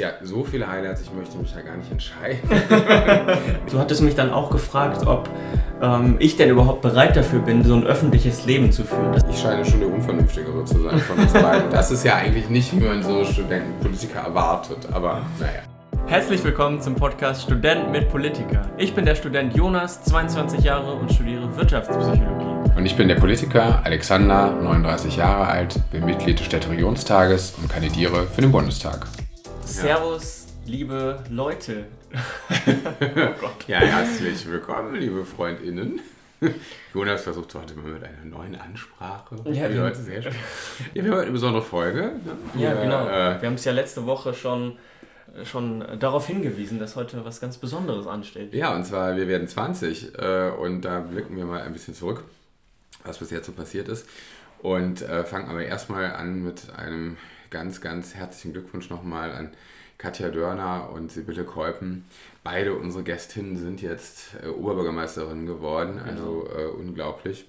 Ja, so viele Highlights, ich möchte mich da gar nicht entscheiden. du hattest mich dann auch gefragt, ob ähm, ich denn überhaupt bereit dafür bin, so ein öffentliches Leben zu führen. Ich scheine schon der Unvernünftigere zu sein von uns beiden. Das ist ja eigentlich nicht, wie man so Studentenpolitiker erwartet, aber naja. Herzlich willkommen zum Podcast Student mit Politiker. Ich bin der Student Jonas, 22 Jahre und studiere Wirtschaftspsychologie. Und ich bin der Politiker Alexander, 39 Jahre alt, bin Mitglied des Städteregionstages und kandidiere für den Bundestag. Servus, liebe Leute. oh Gott. Ja, herzlich willkommen, liebe FreundInnen. Jonas versucht heute mal mit einer neuen Ansprache. Ja, wir, heute sehr schön. ja, wir haben heute eine besondere Folge. Ne? Ja, genau. Äh, wir haben es ja letzte Woche schon, schon darauf hingewiesen, dass heute was ganz Besonderes ansteht. Ja, und zwar, wir werden 20 äh, und da blicken wir mal ein bisschen zurück, was bis jetzt so passiert ist. Und äh, fangen aber erstmal an mit einem ganz, ganz herzlichen Glückwunsch nochmal an Katja Dörner und Sibylle Kolpen. Beide unsere Gästinnen sind jetzt äh, Oberbürgermeisterinnen geworden, also genau. äh, unglaublich.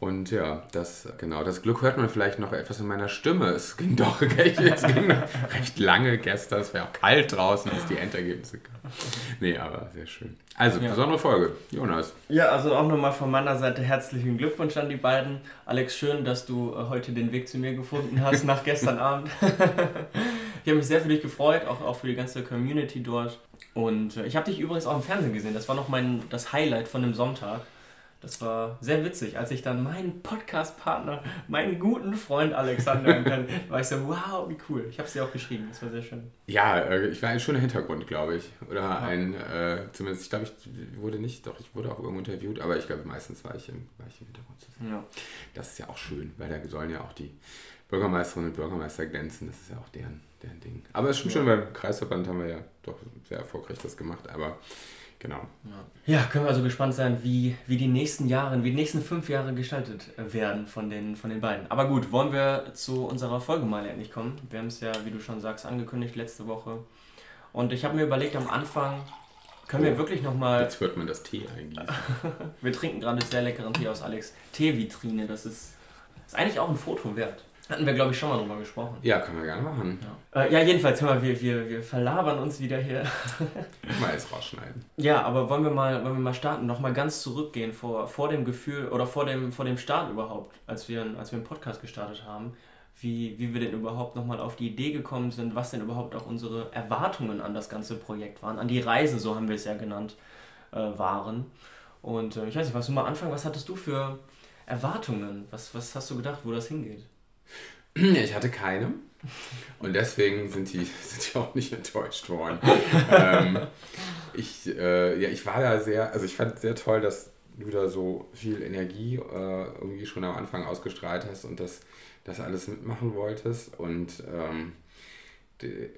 Und ja, das, genau, das Glück hört man vielleicht noch etwas in meiner Stimme. Es ging doch es ging recht lange gestern. Es wäre auch kalt draußen, als die Endergebnisse kamen. Nee, aber sehr schön. Also, ja. besondere Folge. Jonas. Ja, also auch nochmal von meiner Seite herzlichen Glückwunsch an die beiden. Alex, schön, dass du äh, heute den Weg zu mir gefunden hast nach gestern Abend. ich habe mich sehr für dich gefreut, auch, auch für die ganze Community dort. Und äh, ich habe dich übrigens auch im Fernsehen gesehen. Das war noch mein, das Highlight von dem Sonntag. Das war sehr witzig, als ich dann meinen Podcast-Partner, meinen guten Freund Alexander kenne, war ich so, wow, wie cool. Ich habe es dir auch geschrieben, das war sehr schön. Ja, äh, ich war ein schöner Hintergrund, glaube ich. Oder ja. ein, äh, zumindest, ich glaube, ich wurde nicht, doch, ich wurde auch irgendwo interviewt, aber ich glaube, meistens war ich im, war ich im Hintergrund zu sehen. Ja. Das ist ja auch schön, weil da sollen ja auch die Bürgermeisterinnen und Bürgermeister glänzen, das ist ja auch deren, deren Ding. Aber es ist schon ja. schön, beim Kreisverband haben wir ja doch sehr erfolgreich das gemacht, aber Genau. Ja. können wir also gespannt sein, wie, wie die nächsten Jahre, wie die nächsten fünf Jahre gestaltet werden von den, von den beiden. Aber gut, wollen wir zu unserer Folge mal endlich kommen. Wir haben es ja, wie du schon sagst, angekündigt letzte Woche. Und ich habe mir überlegt, am Anfang können oh, wir wirklich nochmal. Jetzt hört man das Tee eingießen. wir trinken gerade sehr leckeren Tee aus Alex Teevitrine. Das ist, ist eigentlich auch ein Foto wert. Hatten wir, glaube ich, schon mal drüber gesprochen. Ja, können wir gerne machen. Ja, äh, ja jedenfalls, hör mal, wir, wir, wir verlabern uns wieder hier. mal jetzt rausschneiden. Ja, aber wollen wir mal, wollen wir mal starten, nochmal ganz zurückgehen vor, vor dem Gefühl oder vor dem, vor dem Start überhaupt, als wir, als wir einen Podcast gestartet haben, wie, wie wir denn überhaupt nochmal auf die Idee gekommen sind, was denn überhaupt auch unsere Erwartungen an das ganze Projekt waren, an die Reise, so haben wir es ja genannt, äh, waren. Und äh, ich weiß nicht, was du mal anfangen, was hattest du für Erwartungen? Was, was hast du gedacht, wo das hingeht? Ich hatte keine. Und deswegen sind die, sind die auch nicht enttäuscht worden. ähm, ich, äh, ja, ich war da sehr, also ich fand es sehr toll, dass du da so viel Energie äh, irgendwie schon am Anfang ausgestrahlt hast und das, das alles mitmachen wolltest. Und ähm,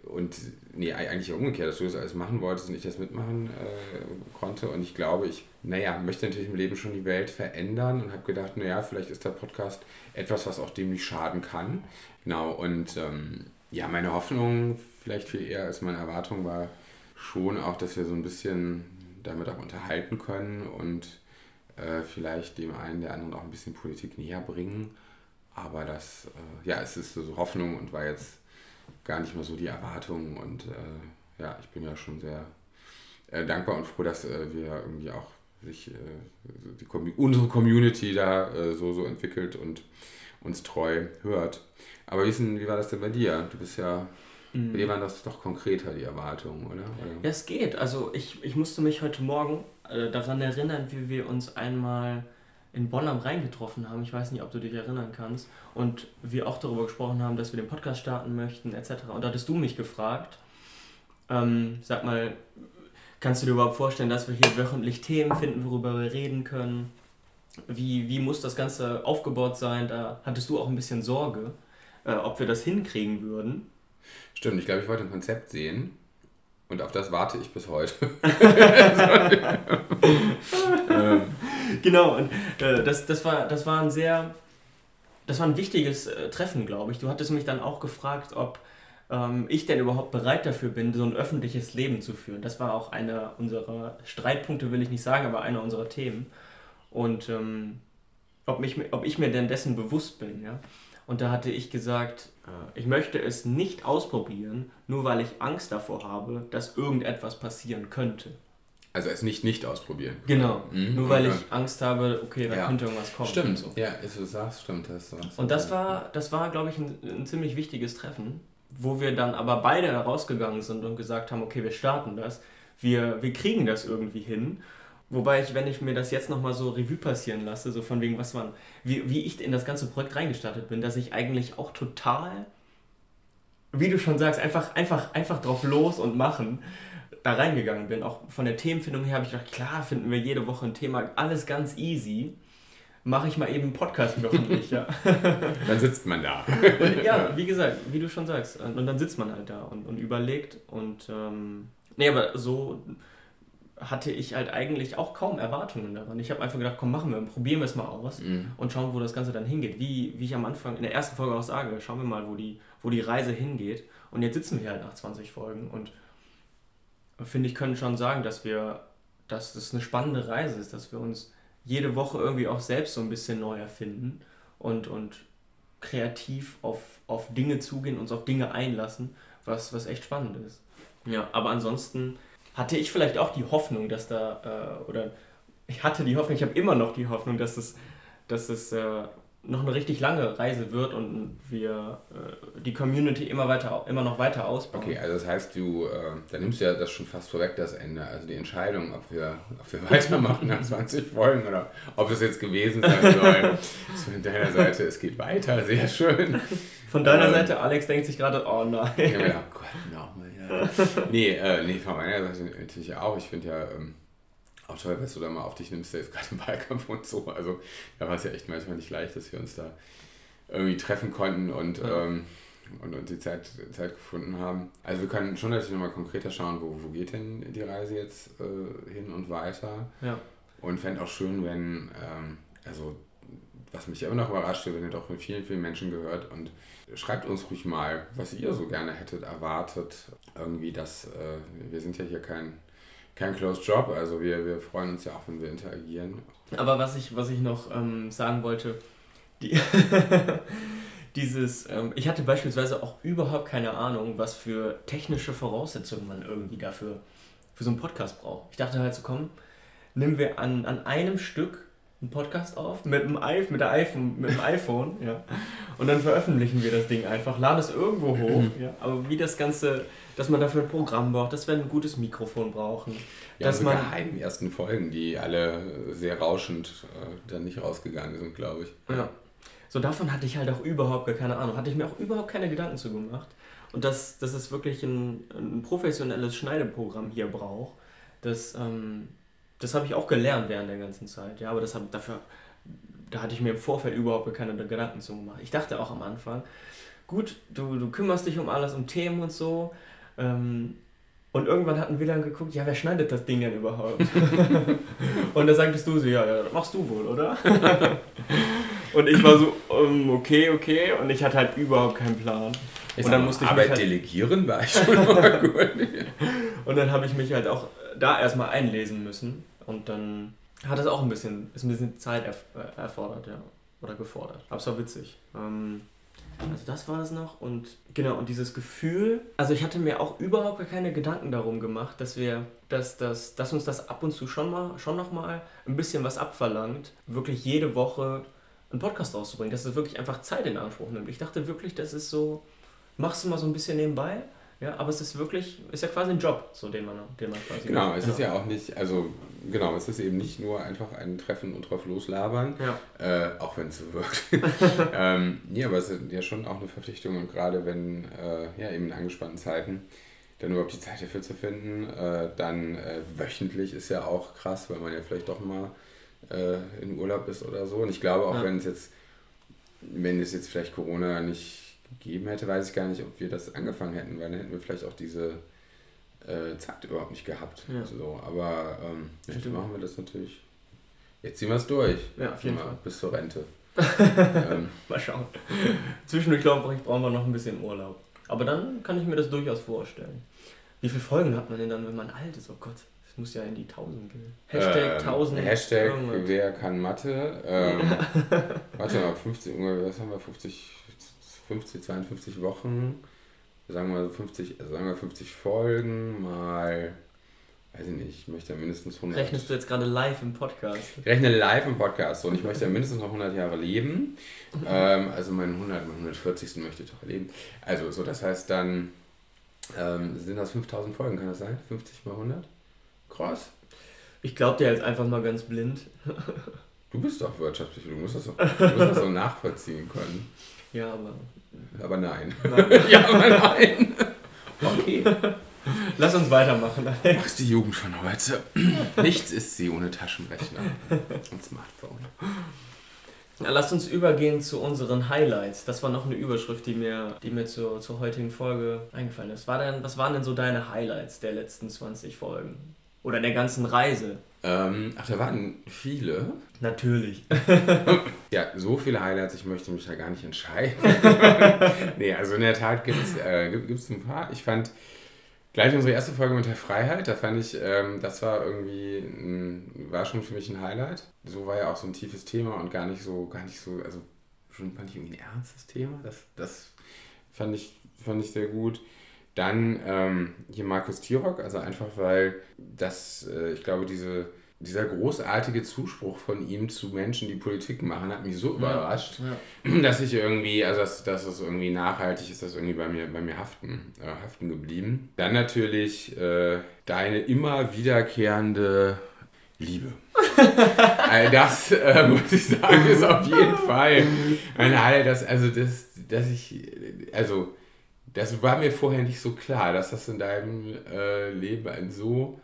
und nee, eigentlich umgekehrt, dass du das alles machen wolltest und ich das mitmachen äh, konnte. Und ich glaube, ich, naja, möchte natürlich im Leben schon die Welt verändern und habe gedacht, naja, vielleicht ist der Podcast etwas, was auch dem nicht schaden kann. Genau, und ähm, ja, meine Hoffnung, vielleicht viel eher als meine Erwartung, war schon auch, dass wir so ein bisschen damit auch unterhalten können und äh, vielleicht dem einen der anderen auch ein bisschen Politik näher bringen. Aber das, äh, ja, es ist so Hoffnung und war jetzt gar nicht mehr so die Erwartungen. Und äh, ja, ich bin ja schon sehr äh, dankbar und froh, dass äh, wir irgendwie auch sich äh, die, unsere Community da äh, so, so entwickelt und uns treu hört. Aber wie, denn, wie war das denn bei dir? Du bist ja Mhm. Bei dir waren das doch konkreter, die Erwartungen, oder? oder? Ja, es geht. Also ich, ich musste mich heute Morgen äh, daran erinnern, wie wir uns einmal in Bonn am Rhein getroffen haben. Ich weiß nicht, ob du dich erinnern kannst. Und wir auch darüber gesprochen haben, dass wir den Podcast starten möchten, etc. Und da hattest du mich gefragt, ähm, sag mal, kannst du dir überhaupt vorstellen, dass wir hier wöchentlich Themen finden, worüber wir reden können? Wie, wie muss das Ganze aufgebaut sein? Da hattest du auch ein bisschen Sorge, äh, ob wir das hinkriegen würden. Stimmt, ich glaube, ich wollte ein Konzept sehen. Und auf das warte ich bis heute. ähm, genau, und äh, das, das, war, das war ein sehr, das war ein wichtiges äh, Treffen, glaube ich. Du hattest mich dann auch gefragt, ob ähm, ich denn überhaupt bereit dafür bin, so ein öffentliches Leben zu führen. Das war auch einer unserer Streitpunkte, will ich nicht sagen, aber einer unserer Themen. Und ähm, ob, mich, ob ich mir denn dessen bewusst bin, ja. Und da hatte ich gesagt, äh, ich möchte es nicht ausprobieren, nur weil ich Angst davor habe, dass irgendetwas passieren könnte. Also es nicht nicht ausprobieren. Genau. Mhm. Nur weil ich Angst habe, okay, da ja. könnte irgendwas kommen. Stimmt. So. Ja, du sagst, stimmt. Das, und das war, das war, glaube ich, ein, ein, ziemlich wichtiges Treffen, wo wir dann aber beide herausgegangen sind und gesagt haben, okay, wir starten das. Wir, wir kriegen das irgendwie hin. Wobei ich, wenn ich mir das jetzt nochmal so Revue passieren lasse, so von wegen, was man, wie, wie ich in das ganze Projekt reingestartet bin, dass ich eigentlich auch total, wie du schon sagst, einfach, einfach, einfach drauf los und machen da reingegangen bin. Auch von der Themenfindung her habe ich gedacht, klar finden wir jede Woche ein Thema, alles ganz easy. Mache ich mal eben einen Podcast wöchentlich, ja. Dann sitzt man da. ja, wie gesagt, wie du schon sagst. Und dann sitzt man halt da und, und überlegt und ähm, nee, aber so hatte ich halt eigentlich auch kaum Erwartungen daran. Ich habe einfach gedacht, komm, machen wir, probieren wir es mal aus mhm. und schauen, wo das Ganze dann hingeht. Wie, wie ich am Anfang in der ersten Folge auch sage, schauen wir mal, wo die, wo die Reise hingeht. Und jetzt sitzen wir halt nach 20 Folgen und finde ich, können schon sagen, dass wir, dass das eine spannende Reise ist, dass wir uns jede Woche irgendwie auch selbst so ein bisschen neu erfinden und, und kreativ auf, auf Dinge zugehen, uns auf Dinge einlassen, was, was echt spannend ist. Ja, aber ansonsten hatte ich vielleicht auch die Hoffnung, dass da, äh, oder ich hatte die Hoffnung, ich habe immer noch die Hoffnung, dass es, dass es äh, noch eine richtig lange Reise wird und wir äh, die Community immer weiter immer noch weiter ausbauen. Okay, also das heißt, du, äh, da nimmst du ja das schon fast vorweg, das Ende, also die Entscheidung, ob wir, ob wir weitermachen nach 20 Folgen oder ob es jetzt gewesen sein soll. so von deiner Seite, es geht weiter, sehr schön. Von deiner ähm, Seite, Alex denkt sich gerade, oh nein. Ja, oh Gott, nochmal, ja. nee, äh, nee, von meiner Seite natürlich auch. Ich finde ja, ähm, auch toll, dass du da mal auf dich nimmst, jetzt gerade im Wahlkampf und so. Also da war es ja echt manchmal nicht leicht, dass wir uns da irgendwie treffen konnten und, ja. ähm, und, und die Zeit, Zeit gefunden haben. Also wir können schon natürlich nochmal konkreter schauen, wo, wo geht denn die Reise jetzt äh, hin und weiter. Ja. Und fände auch schön, wenn, ähm, also was mich immer noch überrascht, wenn ihr doch mit vielen, vielen Menschen gehört und schreibt uns ruhig mal, was ihr so gerne hättet erwartet. Irgendwie, dass äh, wir sind ja hier kein kein Closed Job. Also wir, wir freuen uns ja auch, wenn wir interagieren. Aber was ich, was ich noch ähm, sagen wollte, die dieses, ähm, ich hatte beispielsweise auch überhaupt keine Ahnung, was für technische Voraussetzungen man irgendwie dafür für so einen Podcast braucht. Ich dachte halt so, komm, nehmen wir an, an einem Stück einen Podcast auf mit dem, I mit der iPhone, mit dem iPhone, ja. Und dann veröffentlichen wir das Ding einfach, laden es irgendwo hoch, ja. Aber wie das Ganze dass man dafür ein Programm braucht, dass wir ein gutes Mikrofon brauchen. Ja, dass man geheimen ersten Folgen, die alle sehr rauschend äh, dann nicht rausgegangen sind, glaube ich. Ja. So davon hatte ich halt auch überhaupt gar keine Ahnung. Hatte ich mir auch überhaupt keine Gedanken zu gemacht. Und dass, dass es wirklich ein, ein professionelles Schneideprogramm hier braucht, das, ähm, das habe ich auch gelernt während der ganzen Zeit. Ja, aber das hab, dafür, da hatte ich mir im Vorfeld überhaupt keine Gedanken zu gemacht. Ich dachte auch am Anfang, gut, du, du kümmerst dich um alles, um Themen und so, ähm, und irgendwann hatten wir dann geguckt, ja, wer schneidet das Ding denn überhaupt? und da sagtest du so, ja, ja, das machst du wohl, oder? und ich war so, um, okay, okay, und ich hatte halt überhaupt keinen Plan. Ich und dann musste ich Arbeit halt delegieren war ich schon mal gut. und dann habe ich mich halt auch da erstmal einlesen müssen und dann hat es auch ein bisschen, ist ein bisschen Zeit erfordert, ja, oder gefordert. Aber es war witzig. Ähm, also das war es noch und genau und dieses Gefühl, also ich hatte mir auch überhaupt keine Gedanken darum gemacht, dass wir, dass, dass, dass uns das ab und zu schon mal, schon noch mal ein bisschen was abverlangt, wirklich jede Woche einen Podcast rauszubringen, dass es wirklich einfach Zeit in Anspruch nimmt. Ich dachte wirklich, das ist so, machst du mal so ein bisschen nebenbei ja, aber es ist wirklich, ist ja quasi ein Job, so den man, den man quasi Genau, macht. es ist ja auch nicht, also genau, es ist eben nicht nur einfach ein Treffen und drauf loslabern, ja. äh, auch wenn es so wirkt. ähm, ja, aber es ist ja schon auch eine Verpflichtung und gerade wenn, äh, ja, eben in angespannten Zeiten, dann überhaupt die Zeit dafür zu finden, äh, dann äh, wöchentlich ist ja auch krass, weil man ja vielleicht doch mal äh, in Urlaub ist oder so. Und ich glaube auch, ja. wenn es jetzt, wenn es jetzt vielleicht Corona nicht gegeben hätte, weiß ich gar nicht, ob wir das angefangen hätten, weil dann hätten wir vielleicht auch diese äh, Zeit überhaupt nicht gehabt. Ja. So, aber ähm, jetzt machen wir das natürlich. Jetzt ziehen wir es durch. Ja, auf jeden Mal, Fall. Bis zur Rente. ähm. Mal schauen. Zwischendurch, glaube ich, brauchen wir noch ein bisschen Urlaub. Aber dann kann ich mir das durchaus vorstellen. Wie viele Folgen hat man denn dann, wenn man alt ist? Oh Gott, muss ja in die 1000 gehen. Hashtag Ähm, 1000. Hashtag irgendwas. wer kann Mathe. Ähm, warte mal, 50, was haben wir, 50, 50, 52 Wochen, sagen wir 50, also sagen wir 50 Folgen mal, weiß ich nicht, ich möchte ja mindestens 100. Rechnest du jetzt gerade live im Podcast? Ich rechne live im Podcast so, und ich möchte ja mindestens noch 100 Jahre leben. Ähm, also meinen 100, meinen 140. möchte ich doch erleben. Also so, das heißt dann, ähm, sind das 5000 Folgen, kann das sein? 50 mal 100? Krass. Ich glaube dir jetzt einfach mal ganz blind. Du bist doch Wirtschaftspsychologe, du musst das doch du musst das so nachvollziehen können. Ja, aber. Aber nein. Nein. ja, aber nein. Okay. Lass uns weitermachen. Ach, ist die Jugend von heute. Nichts ist sie ohne Taschenrechner und Smartphone. Ja, lasst uns übergehen zu unseren Highlights. Das war noch eine Überschrift, die mir, die mir zur, zur heutigen Folge eingefallen ist. War denn, was waren denn so deine Highlights der letzten 20 Folgen? Oder der ganzen Reise? Ähm, ach, da waren viele. Natürlich. Ja, so viele Highlights, ich möchte mich da gar nicht entscheiden. nee, also in der Tat gibt es äh, gibt, gibt's ein paar. Ich fand gleich unsere erste Folge mit der Freiheit, da fand ich, ähm, das war irgendwie, ein, war schon für mich ein Highlight. So war ja auch so ein tiefes Thema und gar nicht so, gar nicht so, also schon fand ich irgendwie ein ernstes Thema. Das, das fand, ich, fand ich sehr gut. Dann ähm, hier Markus Tirock, also einfach weil das, äh, ich glaube, diese, dieser großartige Zuspruch von ihm zu Menschen, die Politik machen, hat mich so überrascht, Ja. dass ich irgendwie, also dass, dass es irgendwie nachhaltig ist, das irgendwie bei mir, bei mir haften, äh, haften geblieben. Dann natürlich äh, deine immer wiederkehrende Liebe. All das, äh, muss ich sagen, ist auf jeden Fall ein Highlight, das, also das, dass ich, also das war mir vorher nicht so klar, dass das in deinem äh, Leben ein so,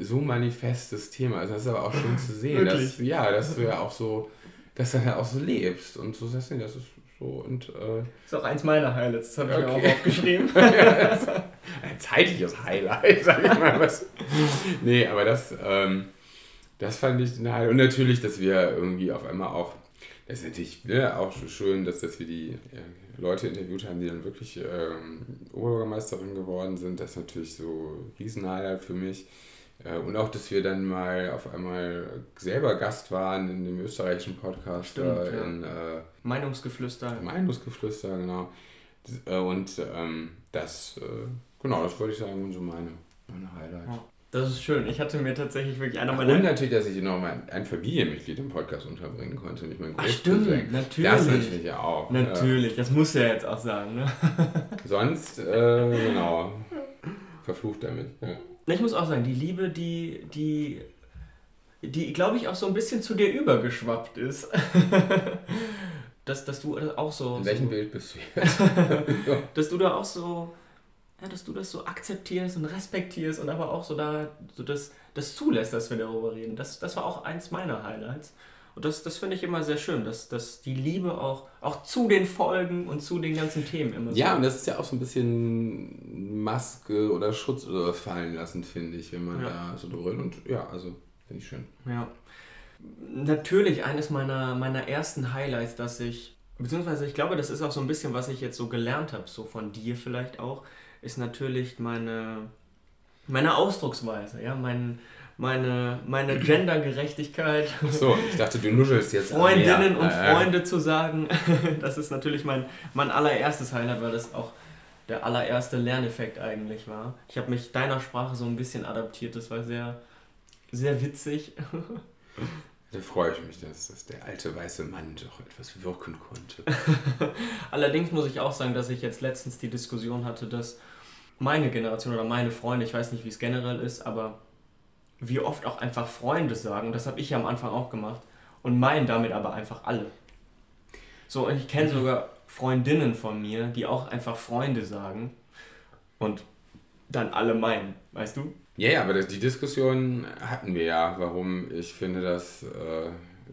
so manifestes Thema ist. Das ist aber auch schön zu sehen, dass, ja, dass du ja auch so, dass du ja auch so lebst und so das, das ist so und äh, Ist auch eins meiner Highlights, das habe ich mir Okay. auch aufgeschrieben. ein zeitliches Highlight, sag ich mal. Was. Nee, aber das, ähm, das fand ich ein Highlight. Und natürlich, dass wir irgendwie auf einmal auch, das ist natürlich ne, auch so schön, dass, dass wir die ja, Leute interviewt haben, die dann wirklich ähm, Oberbürgermeisterin geworden sind. Das ist natürlich so ein Riesen-Highlight für mich. Äh, Und auch, dass wir dann mal auf einmal selber Gast waren in dem österreichischen Podcast Stimmt, ja. in äh, Meinungsgeflüster. Meinungsgeflüster, genau. Äh, Und ähm, das, äh, genau, das wollte ich sagen, sind so meine, meine Highlights. Ja. Das ist schön. Ich hatte mir tatsächlich wirklich einer meiner. und natürlich, dass ich noch mal ein Familienmitglied im Podcast unterbringen konnte, nämlich mein Ach, stimmt, natürlich. Das natürlich ja auch. Natürlich, das muss er jetzt auch sagen. Ne? Sonst, äh, genau, verflucht er mich. Ja. Ich muss auch sagen, die Liebe, die, die, die glaube ich, auch so ein bisschen zu dir übergeschwappt ist. dass, dass du auch so. In welchem so, Bild bist du jetzt? Dass du da auch so. Ja, dass du das so akzeptierst und respektierst und aber auch so da so das, das zulässt, dass wir darüber reden. Das, das war auch eins meiner Highlights. Und das, das finde ich immer sehr schön, dass, dass die Liebe auch, auch zu den Folgen und zu den ganzen Themen immer Ja, so. und das ist ja auch so ein bisschen Maske oder Schutz oder fallen lassen, finde ich, wenn man Ja. da so drüber und ja, also finde ich schön. Ja. Natürlich eines meiner, meiner ersten Highlights, dass ich, beziehungsweise ich glaube, das ist auch so ein bisschen, was ich jetzt so gelernt habe, so von dir vielleicht auch, ist natürlich meine, meine Ausdrucksweise, ja, mein, meine, meine Gendergerechtigkeit. Ach so, ich dachte, du nuschelst jetzt. an Freundinnen mir. und Freunde zu sagen, das ist natürlich mein, mein allererstes Highlight, weil das auch der allererste Lerneffekt eigentlich war. Ich habe mich deiner Sprache so ein bisschen adaptiert, das war sehr, sehr witzig. Da freue ich mich, dass, dass der alte weiße Mann doch etwas wirken konnte. Allerdings muss ich auch sagen, dass ich jetzt letztens die Diskussion hatte, dass meine Generation oder meine Freunde, ich weiß nicht, wie es generell ist, aber wir oft auch einfach Freunde sagen, das habe ich ja am Anfang auch gemacht, und meinen damit aber einfach alle. So, und ich kenne sogar Freundinnen von mir, die auch einfach Freunde sagen und dann alle meinen, weißt du? Ja, ja, aber die Diskussion hatten wir ja, warum ich finde, dass äh,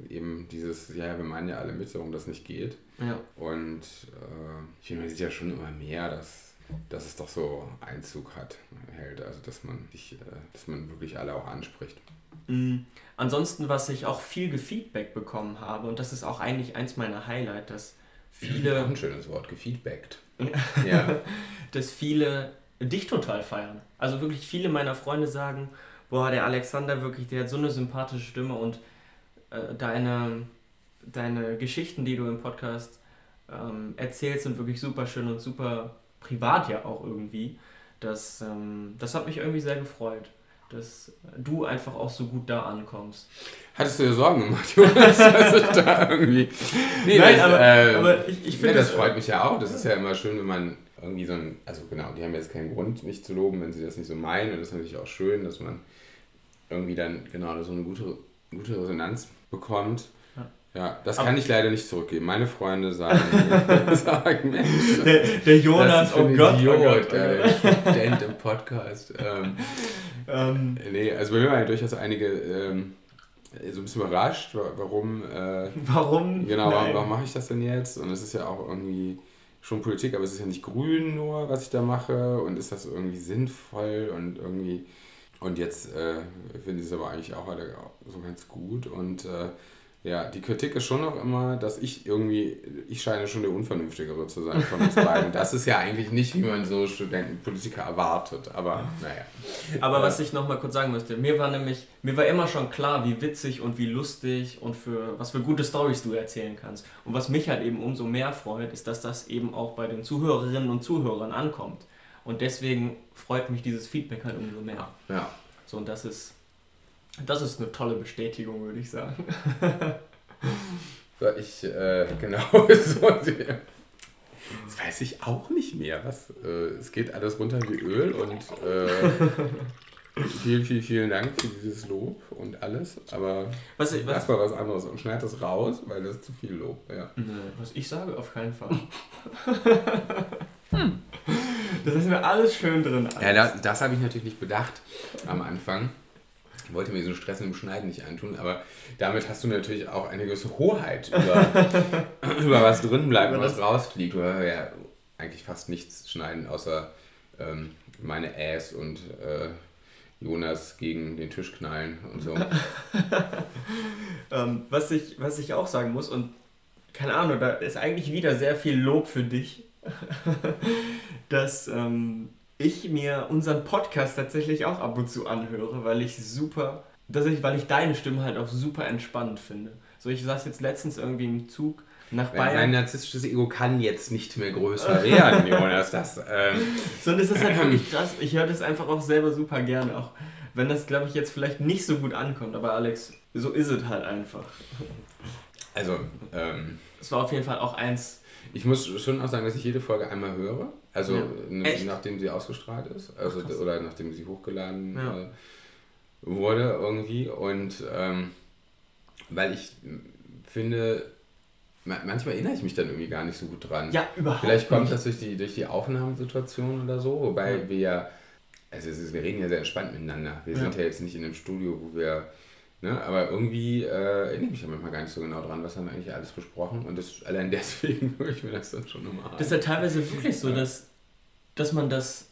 eben dieses, ja, wir meinen ja alle mit, warum das nicht geht. Ja. Und äh, ich finde, man sieht ja schon immer mehr, dass, dass es doch so Einzug hat, hält. Also, dass man, sich, äh, dass man wirklich alle auch anspricht. Mm, Ansonsten, was ich auch viel gefeedback bekommen habe, und das ist auch eigentlich eins meiner Highlights, dass viele, ein schönes Wort, gefeedbackt. Ja. Ja. dass viele dich total feiern. Also wirklich viele meiner Freunde sagen, boah, der Alexander wirklich, der hat so eine sympathische Stimme und äh, deine, deine Geschichten, die du im Podcast ähm, erzählst, sind wirklich super schön und super privat ja auch irgendwie. Das, ähm, das hat mich irgendwie sehr gefreut, dass du einfach auch so gut da ankommst. Hattest du dir Sorgen gemacht, Jonas, ich da irgendwie... Nee, Nein, das, aber, äh, aber ich, ich finde das freut mich ja auch. Das ist ja immer schön, wenn man irgendwie so ein... Also genau, die haben jetzt keinen Grund, mich zu loben, wenn sie das nicht so meinen. Und das ist natürlich auch schön, dass man irgendwie dann genau so eine gute, gute Resonanz bekommt. Ja, das kann ich leider nicht zurückgeben. Meine Freunde sagen, sagen Mensch, Der, der Jonas, oh Gott, oh Idiot, Gott, oh der Gott. Student im Podcast. Ähm, Ähm, nee, also bei mir waren ja durchaus einige ähm, so ein bisschen überrascht, wa- warum, äh, warum? genau, warum, Nein. warum mache ich das denn jetzt? Und es ist ja auch irgendwie schon Politik, aber es ist ja nicht grün nur, was ich da mache und ist das irgendwie sinnvoll und irgendwie und jetzt äh, finde ich es aber eigentlich auch alle so ganz gut und äh, ja, die Kritik ist schon noch immer, dass ich irgendwie, ich scheine schon der Unvernünftigere zu sein von uns beiden. Das ist ja eigentlich nicht, wie man so Studentenpolitiker erwartet, aber naja. Aber was ich noch mal kurz sagen möchte, mir war nämlich, mir war immer schon klar, wie witzig und wie lustig und für was für gute Stories du erzählen kannst. Und was mich halt eben umso mehr freut, ist, dass das eben auch bei den Zuhörerinnen und Zuhörern ankommt. Und deswegen freut mich dieses Feedback halt umso mehr. Ja. So, und das ist, das ist eine tolle Bestätigung, würde ich sagen. So, ich, äh, genau, so. Das weiß ich auch nicht mehr. Was, äh, es geht alles runter wie Öl und äh, vielen, vielen, vielen Dank für dieses Lob und alles. Aber Was was, erstmal was anderes und schneid das raus, weil das ist zu viel Lob. Ja. Was ich sage, auf keinen Fall. Das ist mir alles schön drin. Ja, das, das habe ich natürlich nicht bedacht am Anfang. Ich wollte mir so einen Stress im Schneiden nicht antun, aber damit hast du natürlich auch eine gewisse Hoheit über, über was drin bleibt und was rausfliegt. Du hast ja eigentlich fast nichts schneiden, außer ähm, meine Ass und äh, Jonas gegen den Tisch knallen und so. Ähm, was, ich, was ich auch sagen muss, und keine Ahnung, da ist eigentlich wieder sehr viel Lob für dich, dass ähm, ich mir unseren Podcast tatsächlich auch ab und zu anhöre, weil ich super, dass ich, weil ich deine Stimme halt auch super entspannt finde. So, ich saß jetzt letztens irgendwie im Zug nach Mein Bayern. narzisstisches Ego kann jetzt nicht mehr größer werden, Jonas. Das, ähm, So, und es ist halt wirklich krass. Ich höre das einfach auch selber super gerne, auch wenn das, glaube ich, jetzt vielleicht nicht so gut ankommt. Aber Alex, so ist es halt einfach. Also, ähm, Es war auf jeden Fall auch eins. Ich muss schon auch sagen, dass ich jede Folge einmal höre. Also Ja. n- Echt? nachdem sie ausgestrahlt ist. Also Ach, oder nachdem sie hochgeladen Ja. äh, wurde irgendwie. Und ähm, weil ich finde, ma- manchmal erinnere ich mich dann irgendwie gar nicht so gut dran. Ja, überhaupt Vielleicht kommt nicht. das durch die, durch die Aufnahmesituation oder so, wobei Ja. wir ja, also es ist, wir reden ja sehr entspannt miteinander. Wir sind Ja. ja jetzt nicht in einem Studio, wo wir, ne, aber irgendwie äh, erinnere ich mich ja manchmal gar nicht so genau dran, was haben wir eigentlich alles besprochen und das, allein deswegen höre ich mir das dann schon immer an. Das ist ja teilweise wirklich so, Ja. dass, dass man das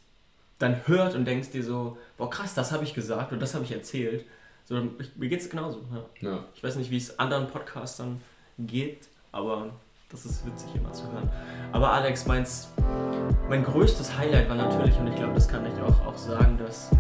dann hört und denkst dir so, boah krass, das habe ich gesagt und das habe ich erzählt. So, ich, mir geht es genauso. Ja. ja. Ich weiß nicht, wie es anderen Podcastern geht, aber das ist witzig immer zu hören. Aber Alex, meins, mein größtes Highlight war natürlich, und ich glaube, das kann ich auch, auch sagen, dass